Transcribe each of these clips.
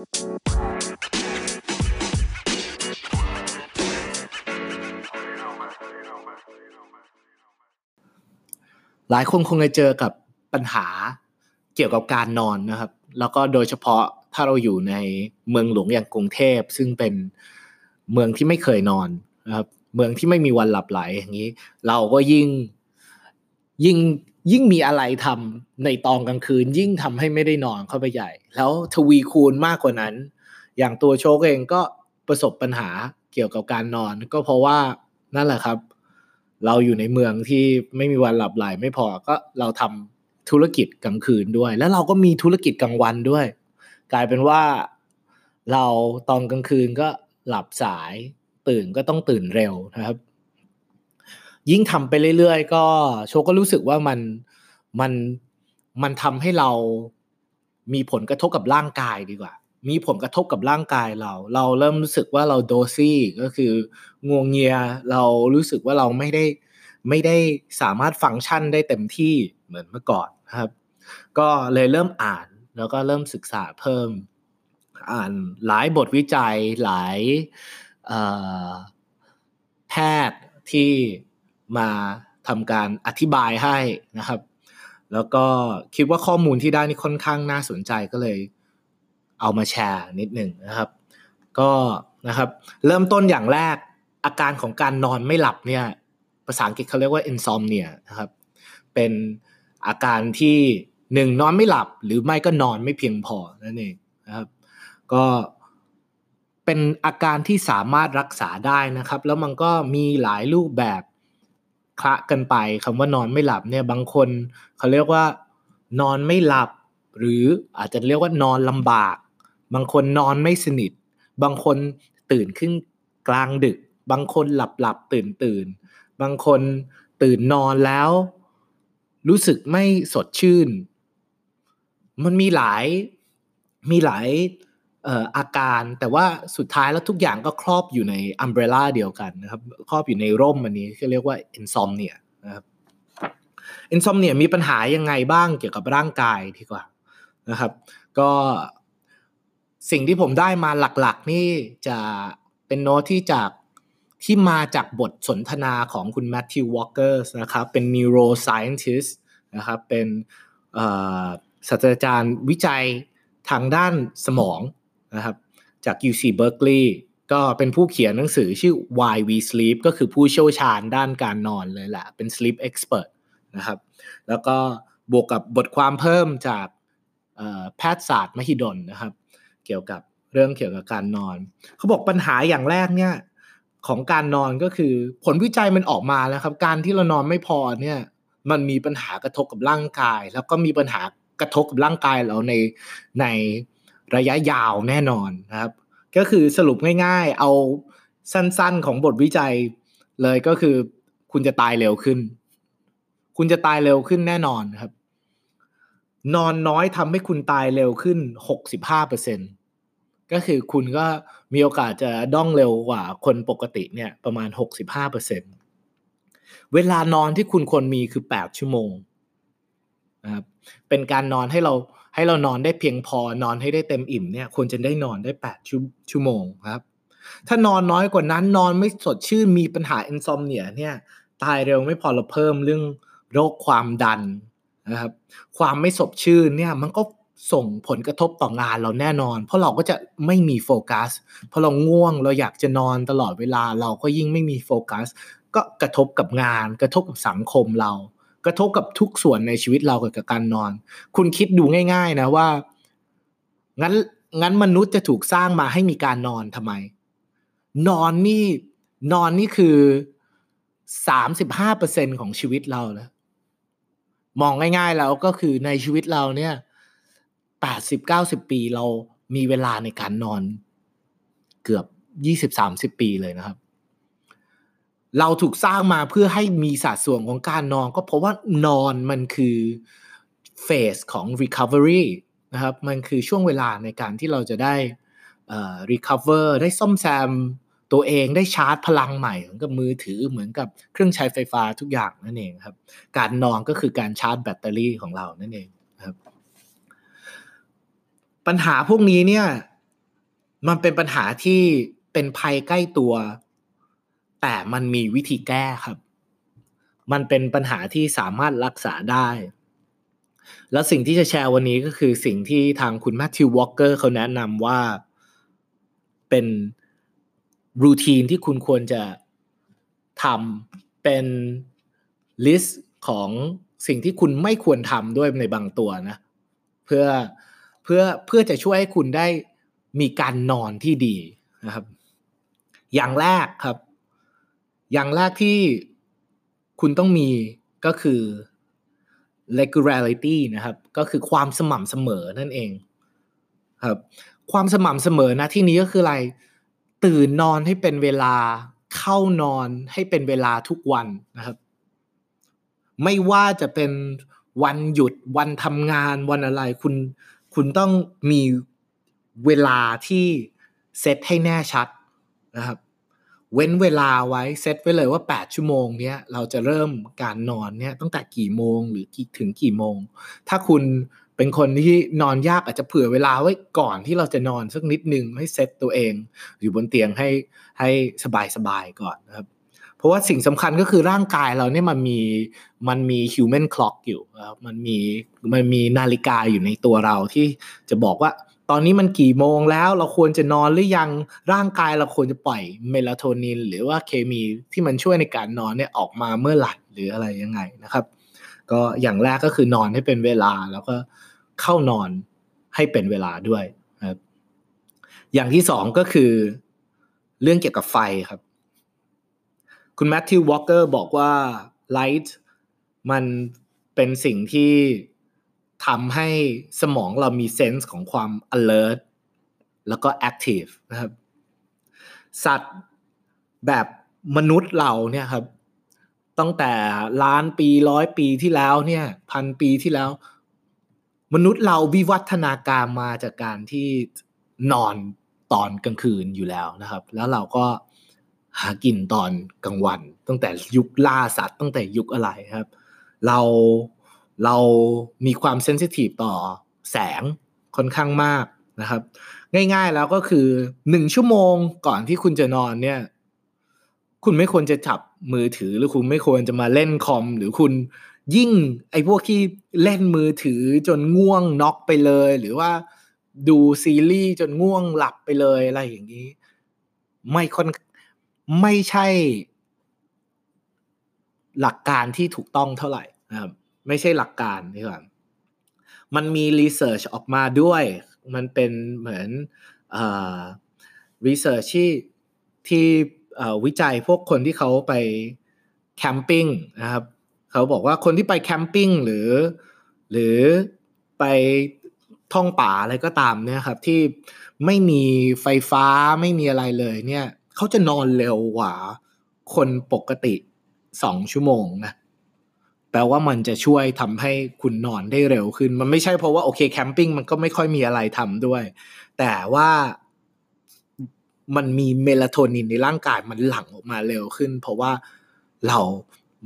หลายคนคงจะเจอกับปัญหาเกี่ยวกับการนอนนะครับ แล้วก็โดยเฉพาะถ้าเราอยู่ในเมืองหลวงอย่างกรุงเทพ ซึ่งเป็นเมืองที่ไม่เคยนอนนะครับ เมืองที่ไม่มีวันหลับไหลอย่างนี้ เราก็ยิ่งยิ่ง ยิ่งมีอะไรทำในตอนกลางคืน ยิ่งทำให้ไม่ได้นอนเข้าไปใหญ่ แล้วทวีคูณมากกว่านั้น อย่างตัวโชคเองก็ประสบปัญหาเกี่ยวกับการนอน ก็เพราะว่านั่นแหละครับ เราอยู่ในเมืองที่ไม่มีวันหลับไหลไม่พอก็เราทำธุรกิจกลางคืนด้วย แล้วเราก็มีธุรกิจกลางวันด้วย กลายเป็นว่าเราตอนกลางคืนก็หลับสายตื่นก็ต้องตื่นเร็วนะครับ ยิ่งทำไปเรื่อยๆ ก็โชก็รู้สึกว่ามันมันมันทำให้เรามีผลกระทบกับร่างกายดีกว่า มีผลกระทบกับร่างกายเรา เราเริ่มรู้สึกว่าเราโดซี่ก็คืองวงเงียเรารู้สึกว่าเราไม่ได้ไม่ได้สามารถฟังก์ชันได้เต็มที่เหมือนเมื่อก่อนนะครับ ก็เลยเริ่มอ่านแล้วก็เริ่มศึกษาเพิ่ม อ่านหลายบทวิจัยหลายแพทย์ที่ มาทำการอธิบายให้นะครับ แล้วก็คิดว่าข้อมูลที่ได้นี่ค่อนข้างน่าสนใจก็เลยเอามาแชร์นิดหนึ่งนะครับ ก็นะครับ เริ่มต้นอย่างแรกอาการของการนอนไม่หลับเนี่ยภาษาอังกฤษเขาเรียกว่า insomnia นะครับ เป็นอาการที่หนึ่งนอนไม่หลับ หรือไม่ก็นอนไม่เพียงพอนั่นเองนะครับ ก็เป็นอาการที่สามารถรักษาได้นะครับ แล้วมันก็มีหลายรูปแบบ คละกันไปคำว่านอนไม่หลับเนี่ยบางคนเขาเรียกว่านอนไม่หลับ หรืออาจจะเรียกว่านอนลำบาก บางคนนอนไม่สนิท บางคนตื่นขึ้นกลางดึก บางคนหลับหลับตื่นตื่นบางคนตื่นนอนแล้ว รู้สึกไม่สดชื่น มันมีหลายมีหลาย อาการแต่ว่าสุดท้ายแล้วทุกอย่างก็ครอบอยู่ใน umbrella เดียวกันนะครับครอบอยู่ในร่มอันนี้ที่เรียกว่า insomnia นะครับ insomnia มีปัญหายังไงบ้างเกี่ยวกับร่างกายดีกว่านะครับ ก็สิ่งที่ผมได้มาหลักๆ นี่จะเป็นโน้ตที่จากที่มาจากบทสนทนาของคุณแมทธิววอลเกอร์นะครับ เป็น neuroscientist นะครับเป็นศาสตราจารย์วิจัยทางด้านสมอง นะครับจาก UC Berkeley ก็เป็นผู้เขียนหนังสือชื่อ Why We Sleep ก็คือผู้เชี่ยวชาญด้านการนอนเลยแหละเป็น sleep expert นะครับแล้วก็บวกกับบทความเพิ่มจากแพทยศาสตร์มหิดลนะครับ เกี่ยวกับเรื่องเกี่ยวกับการนอน เขาบอกปัญหาอย่างแรกเนี่ยของการนอนก็คือผลวิจัยมันออกมาแล้วครับ การที่เรานอนไม่พอเนี่ยมันมีปัญหากระทบกับร่างกาย แล้วก็มีปัญหากระทบกับร่างกายเราในใน ระยะยาวแน่นอนนะครับ ก็คือสรุปง่าย ๆ เอาสั้นๆของบทวิจัยเลยก็คือ คุณจะตายเร็วขึ้น คุณจะตายเร็วขึ้นแน่นอนครับ นอนน้อยทำให้คุณตายเร็วขึ้นหกสิบห้าเปอร์เซ็นก็คือคุณก็มีโอกาสจะด้องเร็วกว่าคนปกติเนี่ยประมาณหกสิบห้าเวลานอนที่คุณควรมีคือแปดชั่วโมงนะครับเป็นการนอนให้เรา ให้เรานอนได้เพียงพอนอนให้ได้เต็มอิ่มเนี่ยควรจะได้นอนได้8ชั่วชั่วโมงครับถ้านอนน้อยกว่านั้นนอนไม่สดชื่นมีปัญหาอินซอมเนียเนี่ยตายเร็วไม่พอเราเพิ่มเรื่องโรคความดันนะครับความไม่สดชื่นเนี่ยมันก็ส่งผลกระทบต่องานเราแน่นอน เพราะเราก็จะไม่มีโฟกัสเพราะเราง่วงเราอยากจะนอนตลอดเวลาเราก็ยิ่งไม่มีโฟกัสก็กระทบกับงาน กระทบกับสังคมเรา กระทบกับทุกส่วนในชีวิตเราเกี่ยวกับการนอน คุณคิดดูง่าย ๆ นะว่า งั้นงั้นมนุษย์จะถูกสร้างมาให้มีการนอนทำไม นอนนี่นอนนี่คือสามสิบห้าเปอร์เซ็นของชีวิตเราแล้วมองง่ายๆแล้วก็คือในชีวิตเราเนี่ยแปดสิบเก้าสิบปีเรามีเวลาในการนอน เกือบยี่สิบสามสิบปีเลยนะครับ เราถูกสร้างมาเพื่อให้มีสัดส่วนของการนอน ก็เพราะว่านอนมันคือเฟสของ recovery นะครับ มันคือช่วงเวลาในการที่เราจะได้ recover ได้ซ่อมแซมตัวเองได้ชาร์จพลังใหม่เหมือนกับมือถือเหมือนกับเครื่องใช้ไฟฟ้าทุกอย่างนั่นเองครับ การนอนก็คือการชาร์จแบตเตอรี่ของเรานั่นเองครับ ปัญหาพวกนี้เนี่ยมันเป็นปัญหาที่เป็นภัยใกล้ตัว แต่มันมีวิธีแก้ครับ มันเป็นปัญหาที่สามารถรักษาได้ แล้วสิ่งที่จะแชร์วันนี้ก็คือสิ่งที่ทางคุณแมทธิววอลเกอร์เขาแนะนำว่าเป็นรูทีนที่คุณควรจะทำเป็นลิสต์ของสิ่งที่คุณไม่ควรทำด้วยในบางตัวนะ เพื่อเพื่อเพื่อจะช่วยให้คุณได้มีการนอนที่ดีนะครับ อย่างแรกครับ อย่างแรกที่คุณต้องมีก็คือ regularity นะครับ ก็คือความสม่ำเสมอนั่นเองครับ ความสม่ำเสมอนะที่นี้ก็คืออะไร ตื่นนอนให้เป็นเวลาเข้านอนให้เป็นเวลาทุกวันนะครับ ไม่ว่าจะเป็นวันหยุดวันทำงานวันอะไร คุณคุณต้องมีเวลาที่เซตให้แน่ชัดนะครับ เว้นเวลาไว้เซตไว้เลยว่า 8 ชั่วโมงเนี้ยเราจะเริ่มการนอนเนี้ยตั้งแต่กี่โมงหรือถึงกี่โมง ถ้าคุณเป็นคนที่นอนยากอาจจะเผื่อเวลาไว้ก่อนที่เราจะนอนสักนิดนึงให้เซตตัวเอง อยู่บนเตียงให้ให้สบายๆก่อนนะครับเพราะว่าสิ่งสำคัญก็คือร่างกายเราเนี่ยมันมีมันมี human clock อยู่ครับมันมีมันมีนาฬิกาอยู่ในตัวเราที่จะบอกว่า ตอนนี้มันกี่โมงแล้ว เราควรจะนอนหรือยังร่างกายเราควรจะปล่อยเมลาโทนิน หรือว่าเคมีที่มันช่วยในการนอนเนี่ยออกมาเมื่อไหร่หรืออะไรยังไงนะครับ ก็อย่างแรกก็คือนอนให้เป็นเวลาแล้วก็เข้านอนให้เป็นเวลาด้วยครับ อย่างที่สองก็คือเรื่องเกี่ยวกับไฟครับ คุณแมทธิววอลเกอร์บอกว่าไลท์มันเป็นสิ่งที่ ทำให้สมองเรามีเซนส์ของความ alert แล้วก็ active นะครับ สัตว์แบบมนุษย์เราเนี่ยครับ ตั้งแต่ล้านปีร้อยปีที่แล้วเนี่ยพันปีที่แล้ว มนุษย์เราวิวัฒนาการมาจากการที่นอนตอนกลางคืนอยู่แล้วนะครับ แล้วเราก็หากินตอนกลางวัน ตั้งแต่ยุคล่าสัตว์ตั้งแต่ยุคอะไรครับ เรา เรามีความเซนซิทีฟต่อแสงค่อนข้างมากนะครับ ง่ายๆแล้วก็คือหนึ่งชั่วโมงก่อนที่คุณจะนอนเนี่ย คุณไม่ควรจะจับมือถือหรือคุณไม่ควรจะมาเล่นคอม หรือคุณยิ่งไอ้พวกที่เล่นมือถือจนง่วงน็อกไปเลย หรือว่าดูซีรีส์จนง่วงหลับไปเลยอะไรอย่างนี้ ไม่ค่อนไม่ใช่หลักการที่ถูกต้องเท่าไหร่นะครับ ไม่ใช่หลักการนี่ก่อนมันมีรีเสิร์ชออกมาด้วย มันเป็นเหมือนรีเสิร์ชที่ที่วิจัยพวกคนที่เขาไปแคมปิ้งนะครับเขาบอกว่าคนที่ไปแคมปิ้งหรือหรือไปท่องป่าอะไรก็ตามเนี่ยครับที่ไม่มีไฟฟ้าไม่มีอะไรเลยเนี่ยเขาจะนอนเร็วกว่าคนปกติสองชั่วโมงนะ แปลว่ามันจะช่วยทำให้คุณนอนได้เร็วขึ้น มันไม่ใช่เพราะว่าโอเคแคมปิ้งมันก็ไม่ค่อยมีอะไรทำด้วย แต่ว่ามันมีเมลาโทนินในร่างกายมันหลั่งออกมาเร็วขึ้น เพราะว่าเรา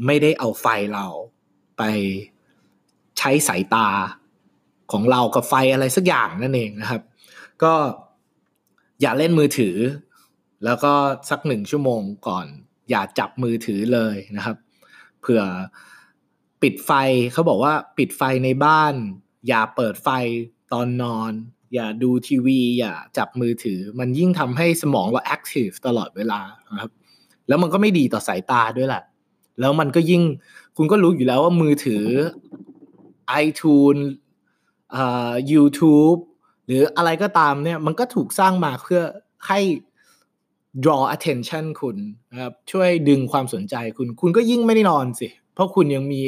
ไม่ได้เอาไฟเราไปใช้สายตาของเรากับไฟอะไรสักอย่างนั่นเองนะครับ ก็อย่าเล่นมือถือ แล้วก็สักหนึ่งชั่วโมงก่อน อย่าจับมือถือเลยนะครับ เผื่อ ปิดไฟเขาบอกว่าปิดไฟในบ้าน อย่าเปิดไฟตอนนอน อย่าดูทีวี อย่าจับมือถือ มันยิ่งทำให้สมองเราแอคทีฟตลอดเวลาครับ แล้วมันก็ไม่ดีต่อสายตาด้วยแหละแล้วมันก็ยิ่งคุณก็รู้อยู่แล้วว่ามือถือ iTunes อ่า YouTube หรืออะไรก็ตามเนี่ยมันก็ถูกสร้างมาเพื่อให้ draw attention คุณนะครับช่วยดึงความสนใจคุณ คุณก็ยิ่งไม่ได้นอนสิ เพราะคุณยังมี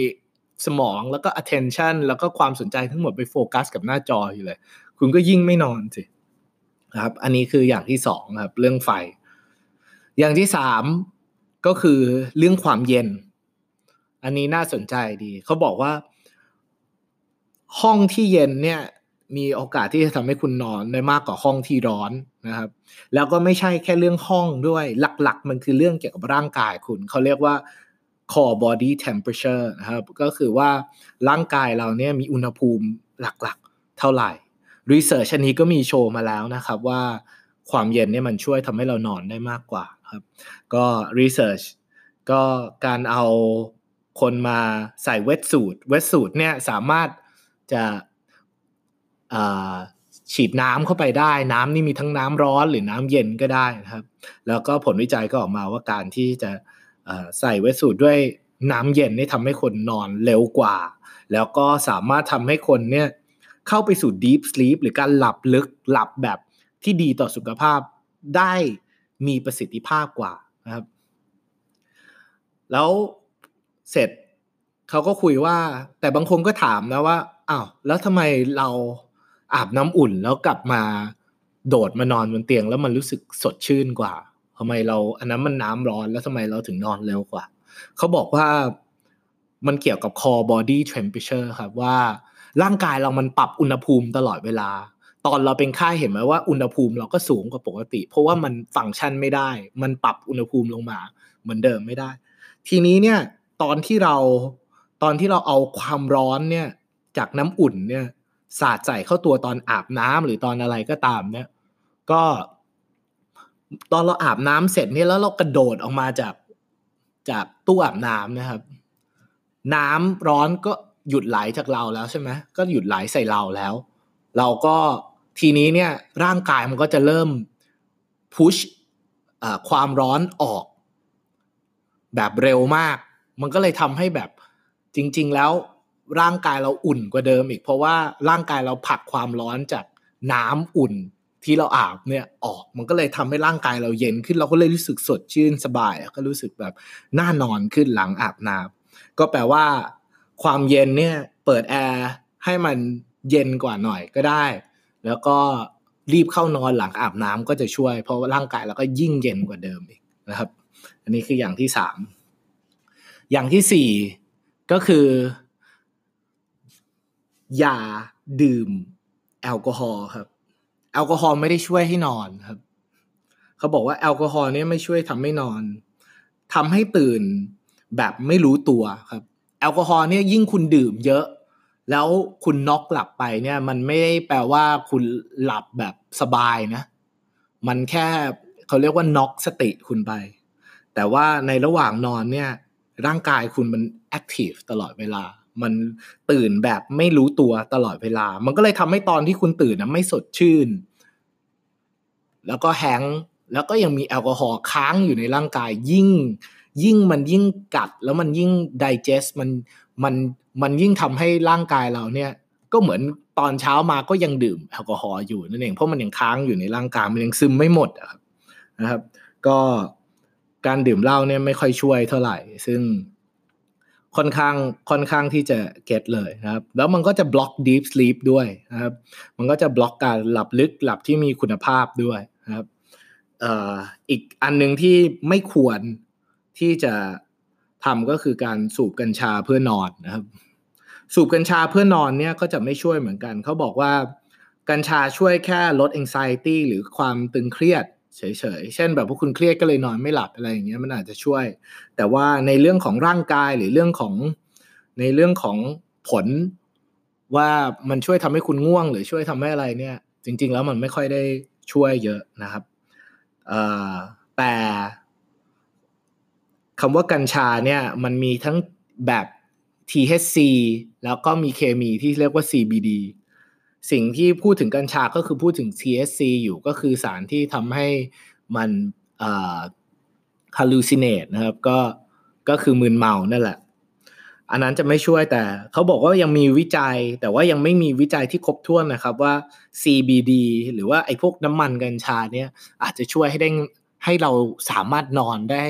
สมองแล้วก็ attention แล้วก็ความสนใจทั้งหมดไปโฟกัสกับหน้าจออยู่เลย คุณก็ยิ่งไม่นอนสินะครับ อันนี้คืออย่างที่สองครับ เรื่องไฟ อย่างที่สามก็คือเรื่องความเย็น อันนี้น่าสนใจดี เขาบอกว่า ห้องที่เย็นเนี่ยมีโอกาสที่จะทำให้คุณนอนได้มากกว่าห้องที่ร้อนนะครับ แล้วก็ไม่ใช่แค่เรื่องห้องด้วย หลักๆ มันคือเรื่องเกี่ยวกับร่างกายคุณ เขาเรียกว่า core body temperature นะครับก็คือว่าร่างกายเราเนี่ยมีอุณหภูมิหลักๆ เท่าไหร่รีเสิร์ชอันนี้ก็มีโชว์มาแล้วนะครับว่าความเย็นเนี่ยมันช่วยทำให้เรานอนได้มากกว่าครับก็รีเสิร์ชก็การเอาคนมาใส่เวทสูตรเวทสูตรเนี่ยสามารถจะฉีดน้ำเข้าไปได้ น้ำนี่มีทั้งน้ำร้อนหรือน้ำเย็นก็ได้นะครับ แล้วก็ผลวิจัยก็ออกมาว่าการที่จะ ใส่เวทสูตรด้วยน้ำเย็นนี่ทำให้คนนอนเร็วกว่า แล้วก็สามารถทำให้คนเนี่ยเข้าไปสู่ deep sleep หรือการหลับลึกหลับแบบที่ดีต่อสุขภาพได้มีประสิทธิภาพกว่านะครับ แล้วเสร็จเขาก็คุยว่า แต่บางคนก็ถามนะว่าอ้าวแล้วทำไมเราอาบน้ำอุ่นแล้วกลับมาโดดมานอนบนเตียงแล้วมันรู้สึกสดชื่นกว่า ทำไมเราอันนั้นมันน้ำร้อนแล้วทำไมเราถึงนอนเร็วกว่า เขาบอกว่ามันเกี่ยวกับ core body temperature ครับว่าร่างกายเรามันปรับอุณหภูมิตลอดเวลา ตอนเราเป็นไข้เห็นไหมว่าอุณหภูมิเราก็สูงกว่าปกติ เพราะว่ามันฟังก์ชันไม่ได้ มันปรับอุณหภูมิลงมาเหมือนเดิมไม่ได้ ทีนี้เนี่ยตอนที่เราตอนที่เราเอาความร้อนเนี่ยจากน้ำอุ่นเนี่ยสาดใส่เข้าตัวตอนอาบน้ำหรือตอนอะไรก็ตามเนี่ยก็ ตอนเราอาบน้ำเสร็จเนี่ยแล้วเรากระโดดออกมาจากจากตู้อาบน้ำนะครับ น้ำร้อนก็หยุดไหลจากเราแล้วใช่ไหมก็หยุดไหลใส่เราแล้ว เราก็ทีนี้เนี่ยร่างกายมันก็จะเริ่มพุชความร้อนออก แบบเร็วมาก มันก็เลยทำให้แบบจริง ๆ แล้วร่างกายเราอุ่นกว่าเดิมอีก เพราะว่าร่างกายเราผลักความร้อนจากน้ำอุ่น ที่เราอาบเนี่ยออกมันก็เลยทำให้ร่างกายเราเย็นขึ้นเราก็เลยรู้สึกสดชื่นสบายก็รู้สึกแบบน่านอนขึ้นหลังอาบน้ำก็แปลว่า ความเย็นเนี่ยเปิดแอร์ให้มันเย็นกว่าหน่อยก็ได้ แล้วก็รีบเข้านอนหลังอาบน้ำก็จะช่วย เพราะว่าร่างกายเราก็ยิ่งเย็นกว่าเดิมอีกนะครับ อันนี้คืออย่างที่สามอย่างที่สี่ก็คือ อย่าดื่มแอลกอฮอล์ครับ แอลกอฮอล์ไม่ได้ช่วยให้นอนครับ เขาบอกว่าแอลกอฮอล์เนี่ยไม่ช่วยทำให้นอนทำให้ตื่นแบบไม่รู้ตัวครับ แอลกอฮอล์เนี่ยยิ่งคุณดื่มเยอะ แล้วคุณน็อกหลับไปเนี่ย มันไม่ได้แปลว่าคุณหลับแบบสบายนะ มันแค่เขาเรียกว่าน็อกสติคุณไป แต่ว่าในระหว่างนอนเนี่ย ร่างกายคุณมันแอคทีฟตลอดเวลามันตื่นแบบไม่รู้ตัวตลอดเวลา มันก็เลยทำให้ตอนที่คุณตื่นนะไม่สดชื่น แล้วก็ hang แล้วก็ยังมีแอลกอฮอล์ค้างอยู่ในร่างกายยิ่ง ยิ่งมันยิ่งกัด แล้วมันยิ่ง digest มันมันมันยิ่งทำให้ร่างกายเราเนี่ย ก็เหมือนตอนเช้ามาก็ยังดื่มแอลกอฮอล์อยู่นั่นเองเพราะมันยังค้างอยู่ในร่างกายมันยังซึมไม่หมดนะครับ ก็การดื่มเหล้าเนี่ยไม่ค่อยช่วยเท่าไหร่ ซึ่งค่อนข้างค่อนข้างที่จะ get เลยนะครับ แล้วมันก็จะ block deep sleep ด้วยนะครับ มันก็จะบล็อกการหลับลึกหลับที่มีคุณภาพด้วย นะครับอีกอันหนึ่งที่ไม่ควรที่จะทำก็คือการสูบกัญชาเพื่อนอนนะครับ สูบกัญชาเพื่อนอนเนี่ยก็จะไม่ช่วยเหมือนกัน เขาบอกว่ากัญชาช่วยแค่ลด anxiety หรือความตึงเครียดเฉยๆ เช่นแบบพวกคุณเครียดก็เลยนอนไม่หลับอะไรอย่างเงี้ยมันอาจจะช่วย แต่ว่าในเรื่องของร่างกายหรือเรื่องของในเรื่องของผลว่ามันช่วยทำให้คุณง่วง หรือช่วยทำให้อะไรเนี่ย จริง ๆ แล้วมันไม่ค่อยได้ ช่วยเยอะนะครับแต่คำว่ากัญชาเนี่ยมันมีทั้งแบบ THC แล้วก็มีเคมีที่เรียกว่า CBD สิ่งที่พูดถึงกัญชาก็คือพูดถึง THC อยู่ก็คือสารที่ทำให้มัน hallucinate นะครับ ก็ก็คือมึนเมานั่นแหละ อันนั้นจะไม่ช่วยแต่เขาบอกว่ายังมีวิจัย แต่ว่ายังไม่มีวิจัยที่ครบถ้วนนะครับว่า CBD หรือว่าไอ้พวกน้ำมันกัญชาเนี่ยอาจจะช่วยให้ได้ให้เราสามารถนอนได้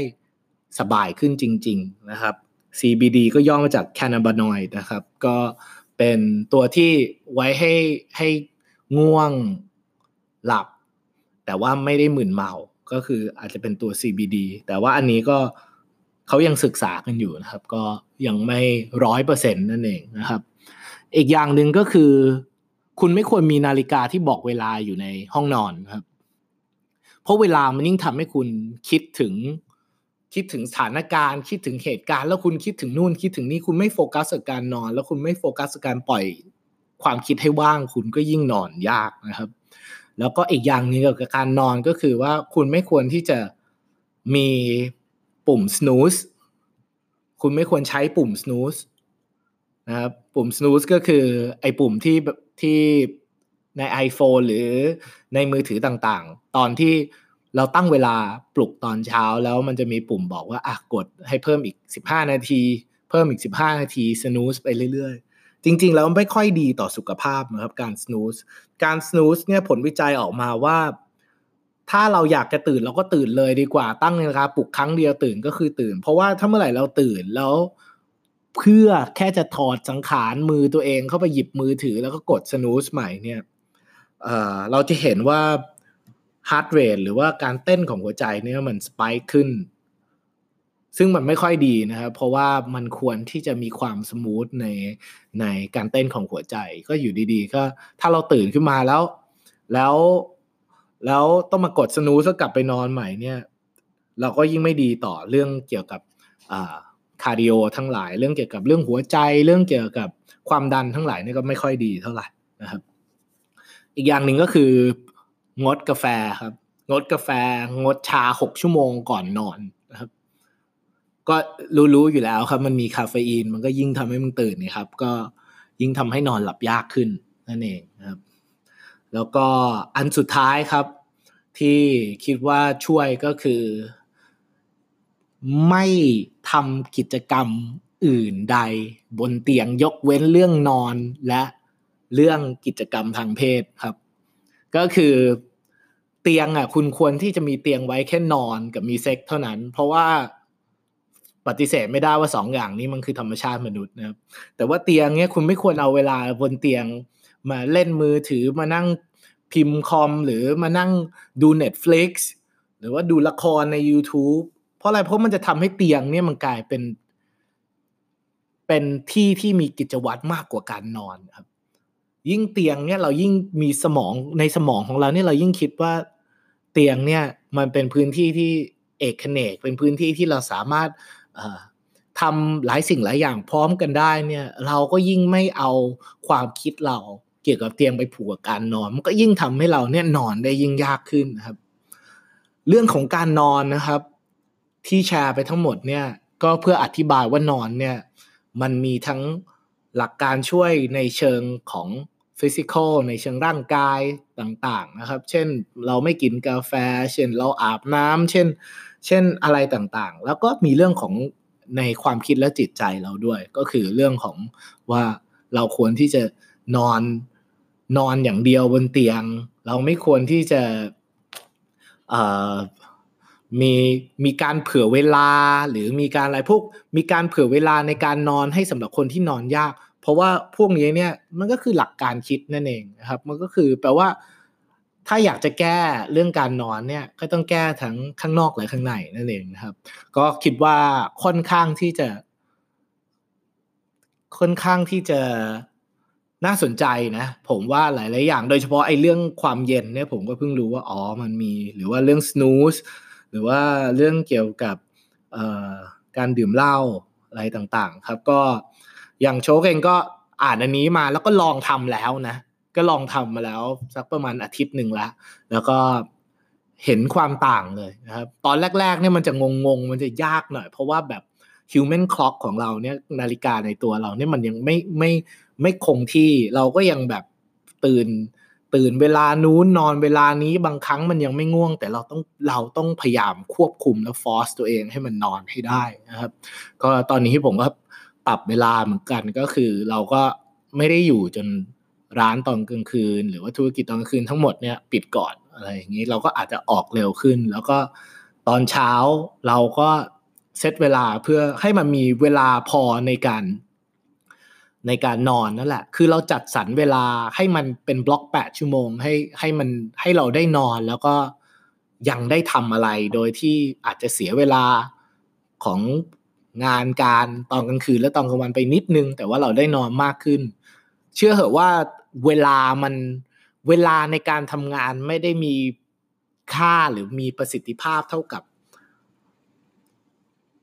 สบายขึ้นจริง ๆนะครับ CBD ก็ย่อมาจาก cannabinoid นะครับ ก็เป็นตัวที่ไว้ให้ให้ง่วงหลับ แต่ว่าไม่ได้หมื่นเมา ก็คืออาจจะเป็นตัว CBD แต่ว่าอันนี้ก็ เขายังศึกษากันอยู่นะครับ ก็ยังไม่ร้อยเปอร์เซ็นต์นั่นเองนะครับ อีกอย่างหนึ่งก็คือ คุณไม่ควรมีนาฬิกาที่บอกเวลาอยู่ในห้องนอนครับ เพราะเวลามันยิ่งทำให้คุณคิดถึงคิดถึงสถานการณ์ คิดถึงเหตุการณ์ แล้วคุณคิดถึงนู่นคิดถึงนี่คุณไม่โฟกัสกับการนอน แล้วคุณไม่โฟกัสกับการปล่อยความคิดให้ว่าง คุณก็ยิ่งนอนยากนะครับ แล้วก็อีกอย่างนึงเกี่ยวกับการนอนก็คือว่าคุณไม่ควรที่จะมี ปุ่ม snooze คุณไม่ควรใช้ปุ่ม snooze นะครับปุ่ม snooze ก็คือไอ้ปุ่มที่ที่ใน iPhone หรือในมือถือต่างๆ ตอนที่เราตั้งเวลาปลุกตอนเช้าแล้วมันจะมีปุ่มบอกว่าอะกดให้เพิ่มอีก 15 นาที เพิ่มอีก 15 นาที snooze ไปเรื่อยๆ จริงๆ แล้วไม่ค่อยดีต่อสุขภาพนะครับการ snooze การ snooze เนี่ยผลวิจัยออกมาว่า ถ้าเราอยากจะตื่นเราก็ตื่นเลยดีกว่าตั้งนาฬิกาปลุกครั้งเดียวตื่นก็คือตื่น เพราะว่าถ้าเมื่อไหร่เราตื่นแล้ว เพื่อแค่จะถอดสังขารมือตัวเองเข้าไปหยิบมือถือแล้วก็กด snooze ใหม่เนี่ยเเราจะเห็นว่า heart rate หรือว่าการเต้นของหัวใจเนี่ยมันสปายขึ้น ซึ่งมันไม่ค่อยดีนะครับ เพราะว่ามันควรที่จะมีความ smooth ในในการเต้นของหัวใจ ก็อยู่ดีๆ ก็ถ้าเราตื่นขึ้นมาแล้ว แล้ว แล้วต้องมากด snooze กลับไปนอนใหม่เนี่ย เราก็ยิ่งไม่ดีต่อเรื่องเกี่ยวกับ cardio ทั้งหลาย เรื่องเกี่ยวกับเรื่องหัวใจ เรื่องเกี่ยวกับความดันทั้งหลายนี่ก็ไม่ค่อยดีเท่าไหร่นะครับ อีกอย่างหนึ่งก็คืองดกาแฟครับ งดกาแฟ งดชาหกชั่วโมงก่อนนอนนะครับ ก็รู้ๆอยู่แล้วครับ มันมีคาเฟอีน มันก็ยิ่งทำให้มึงตื่นนี่ครับ ก็ยิ่งทำให้นอนหลับยากขึ้นนั่นเองนะครับ แล้วก็อันสุดท้ายครับ ที่คิดว่าช่วยก็คือ ไม่ทำกิจกรรมอื่นใด บนเตียงยกเว้นเรื่องนอนและเรื่องกิจกรรมทางเพศครับ ก็คือเตียงอะ คุณควรที่จะมีเตียงไว้แค่นอนกับมีเซ็กเท่านั้น เพราะว่าปฏิเสธไม่ได้ว่าสองอย่างนี้มันคือธรรมชาติมนุษย์นะครับ แต่ว่าเตียงเนี้ยคุณไม่ควรเอาเวลาบนเตียงมาเล่นมือถือมานั่ง พิมพ์คอมหรือมานั่งดู Netflix หรือว่าดูละครใน YouTube เพราะอะไรเพราะมันจะทำให้เตียงเนี่ยมันกลายเป็น เป็นที่ที่มีกิจวัตรมากกว่าการนอนครับ ยิ่งเตียงเนี่ยเรายิ่งมีสมองในสมองของเราเนี่ยเรายิ่งคิดว่าเตียงเนี่ยมันเป็นพื้นที่ที่เอกเนกเป็นพื้นที่ที่เราสามารถทำหลายสิ่งหลายอย่างพร้อมกันได้เนี่ย เราก็ยิ่งไม่เอาความคิดเรา เกี่ยวกับเตียงไปผูกกับการนอน มันก็ยิ่งทำให้เราเนี่ยนอนได้ยิ่งยากขึ้นนะครับ เรื่องของการนอนนะครับ ที่แชร์ไปทั้งหมดเนี่ยก็เพื่ออธิบายว่านอนเนี่ยมันมีทั้งหลักการช่วยในเชิงของฟิสิกอลในเชิงร่างกายต่างๆนะครับ เช่นเราไม่กินกาแฟ เช่นเราอาบน้ำเช่น เช่นอะไรต่างๆ แล้วก็มีเรื่องของในความคิดและจิตใจเราด้วย ก็คือเรื่องของว่าเราควรที่จะนอน นอนอย่างเดียวบนเตียง เราไม่ควรที่จะมีมีการเผื่อเวลาหรือมีการอะไรพวกมีการเผื่อเวลาในการนอนให้สำหรับคนที่นอนยาก เพราะว่าพวกนี้เนี่ยมันก็คือหลักการคิดนั่นเองนะครับ มันก็คือแปลว่าถ้าอยากจะแก้เรื่องการนอนเนี่ยก็ต้องแก้ทั้งข้างนอกและข้างในนั่นเองนะครับ ก็คิดว่าค่อนข้างที่จะ ค่อนข้างที่จะ น่าสนใจนะ ผมว่าหลาย ๆ อย่าง โดยเฉพาะไอ้เรื่องความเย็นเนี่ยผมก็เพิ่งรู้ว่าอ๋อมันมี หรือว่าเรื่อง snooze หรือว่าเรื่องเกี่ยวกับการดื่มเหล้าอะไรต่าง ๆ ครับ ก็อย่างโชคเองก็อ่านอันนี้มาแล้วก็ลองทำแล้วนะ ก็ลองทำมาแล้วสักประมาณอาทิตย์หนึ่งแล้วแล้วก็เห็นความต่างเลยนะครับตอนแรก ๆ เนี่ยมันจะงง ๆ มันจะยากหน่อย เพราะว่าแบบ human clock ของเราเนี่ยนาฬิกาในตัวเราเนี่ยมันยังไม่ไม่ไไม่คงที่เราก็ยังแบบตื่น ตื่นเวลานู้นนอนเวลานี้บางครั้งมันยังไม่ง่วง แต่เราต้องเราต้องพยายามควบคุมและฟอสตัวเองให้มันนอนให้ได้นะครับ ก็ตอนนี้ผมก็ปรับเวลาเหมือนกันก็คือเราก็ไม่ได้อยู่จนร้านตอนกลางคืน หรือว่าธุรกิจตอนกลางคืนทั้งหมดเนี่ยปิดก่อนอะไรอย่างนี้เราก็อาจจะออกเร็วขึ้น แล้วก็ตอนเช้าเราก็เซตเวลาเพื่อให้มันมีเวลาพอในการ ในการนอนนั่นแหละ คือเราจัดสรรเวลาให้มันเป็นบล็อกแปดชั่วโมง ให้ให้มันให้เราได้นอนแล้วก็ยังได้ทำอะไร โดยที่อาจจะเสียเวลาของงานการตอนกลางคืนและตอนกลางวันไปนิดนึง แต่ว่าเราได้นอนมากขึ้น เชื่อเหอะว่าเวลามันเวลาในการทำงานไม่ได้มีค่าหรือมีประสิทธิภาพเท่ากับ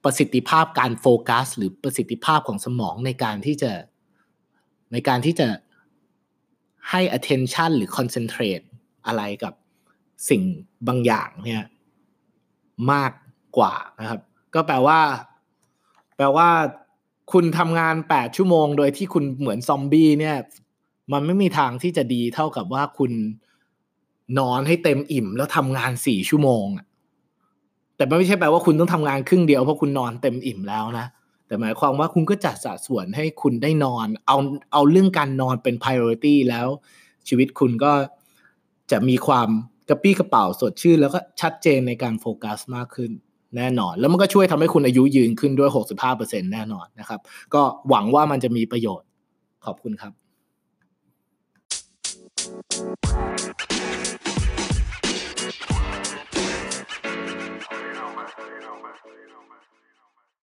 ประสิทธิภาพการโฟกัส หรือประสิทธิภาพของสมองในการที่จะ ในการที่จะให้ attention หรือ concentrate อะไรกับสิ่งบางอย่างเนี่ยมากกว่านะครับ ก็แปลว่า แปลว่า คุณทำงานแปดชั่วโมง โดยที่คุณเหมือนซอมบี้เนี่ย มันไม่มีทางที่จะดีเท่ากับว่าคุณนอนให้เต็มอิ่ม แล้วทำงานสี่ชั่วโมงอะแต่ไม่ใช่แปลว่าคุณต้องทำงานครึ่งเดียวเพราะคุณนอนเต็มอิ่มแล้วนะ แต่หมายความว่าคุณก็จัดสัดส่วนให้คุณได้นอน เอาเอาเรื่องการนอนเป็น priority แล้ว ชีวิตคุณก็จะมีความกระปี้กระเป๋าสดชื่นแล้วก็ชัดเจนในการโฟกัสมากขึ้นแน่นอน แล้วมันก็ช่วยทำให้คุณอายุยืนขึ้นด้วย 65%แน่นอนนะครับ ก็หวังว่ามันจะมีประโยชน์ขอบคุณครับ